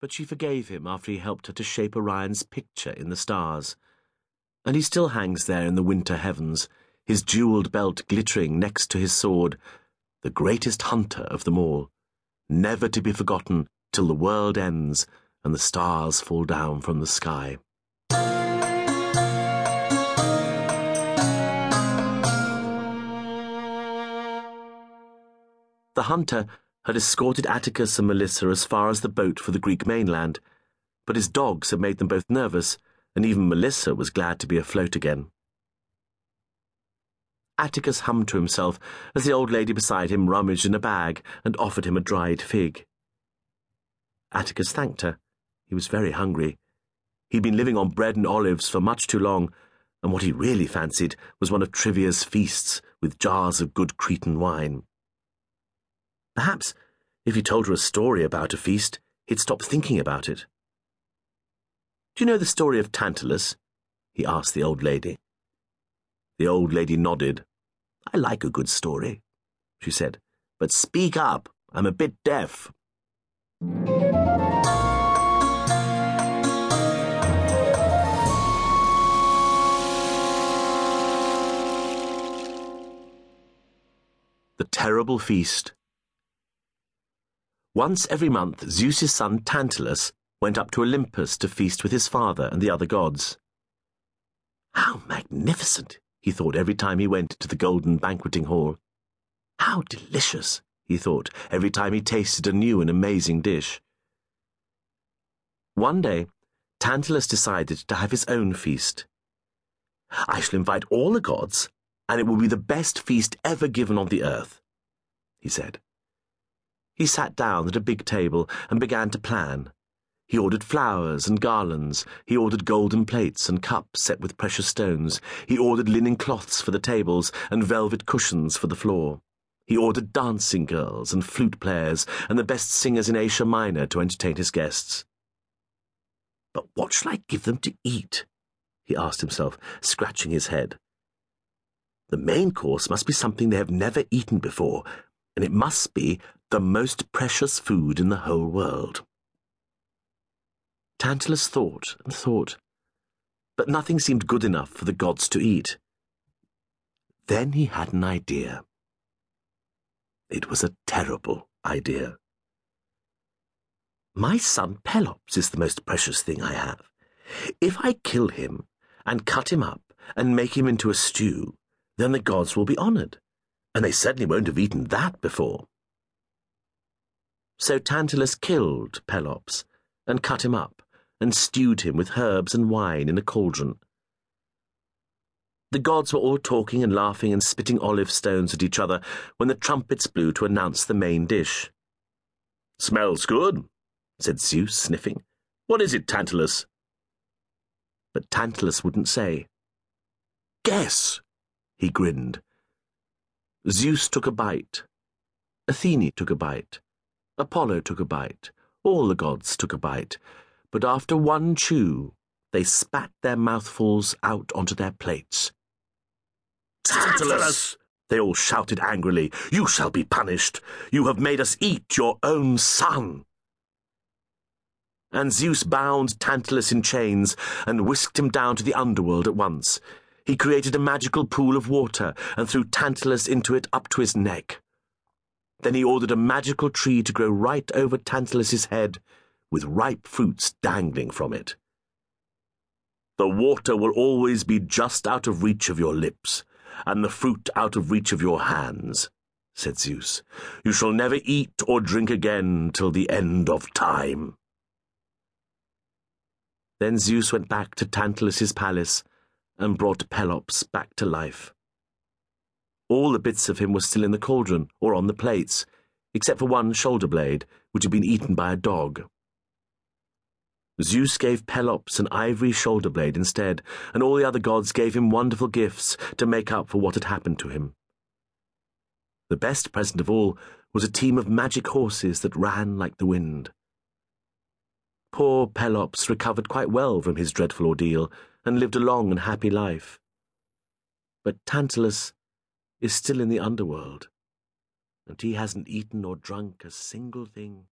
But she forgave him after he helped her to shape Orion's picture in the stars. And he still hangs there in the winter heavens, his jewelled belt glittering next to his sword, the greatest hunter of them all, never to be forgotten till the world ends and the stars fall down from the sky. The hunter had escorted Atticus and Melissa as far as the boat for the Greek mainland, but his dogs had made them both nervous, and even Melissa was glad to be afloat again. Atticus hummed to himself as the old lady beside him rummaged in a bag and offered him a dried fig. Atticus thanked her. He was very hungry. He'd been living on bread and olives for much too long, and what he really fancied was one of Trivia's feasts with jars of good Cretan wine. Perhaps, if he told her a story about a feast, he'd stop thinking about it. Do you know the story of Tantalus? he asked the old lady. The old lady nodded. I like a good story, she said, but speak up. I'm a bit deaf. The Terrible Feast once every month, Zeus's son Tantalus went up to Olympus to feast with his father and the other gods. How magnificent, he thought every time he went to the golden banqueting hall. How delicious, he thought every time he tasted a new and amazing dish. One day, Tantalus decided to have his own feast. I shall invite all the gods, and it will be the best feast ever given on the earth, he said. He sat down at a big table and began to plan. He ordered flowers and garlands. He ordered golden plates and cups set with precious stones. He ordered linen cloths for the tables and velvet cushions for the floor. He ordered dancing girls and flute players and the best singers in Asia Minor to entertain his guests. But what shall I give them to eat? he asked himself, scratching his head. The main course must be something they have never eaten before, and it must be the most precious food in the whole world. Tantalus thought and thought, but nothing seemed good enough for the gods to eat. Then he had an idea. It was a terrible idea. My son Pelops is the most precious thing I have. If I kill him and cut him up and make him into a stew, then the gods will be honoured and they certainly won't have eaten that before. So Tantalus killed Pelops, and cut him up, and stewed him with herbs and wine in a cauldron. The gods were all talking and laughing and spitting olive stones at each other when the trumpets blew to announce the main dish. Smells good, said Zeus, sniffing. What is it, Tantalus? But Tantalus wouldn't say. Guess, he grinned. Zeus took a bite. Athene took a bite. Apollo took a bite. All the gods took a bite. But after one chew, they spat their mouthfuls out onto their plates. Tantalus! They all shouted angrily. You shall be punished. You have made us eat your own son. And Zeus bound Tantalus in chains and whisked him down to the underworld at once. He created a magical pool of water and threw Tantalus into it up to his neck. Then he ordered a magical tree to grow right over Tantalus's head, with ripe fruits dangling from it. The water will always be just out of reach of your lips, and the fruit out of reach of your hands, said Zeus. You shall never eat or drink again till the end of time. Then Zeus went back to Tantalus's palace and brought Pelops back to life. All the bits of him were still in the cauldron or on the plates, except for one shoulder blade, which had been eaten by a dog. Zeus gave Pelops an ivory shoulder blade instead, and all the other gods gave him wonderful gifts to make up for what had happened to him. The best present of all was a team of magic horses that ran like the wind. Poor Pelops recovered quite well from his dreadful ordeal and lived a long and happy life. But Tantalus is still in the underworld, and he hasn't eaten or drunk a single thing.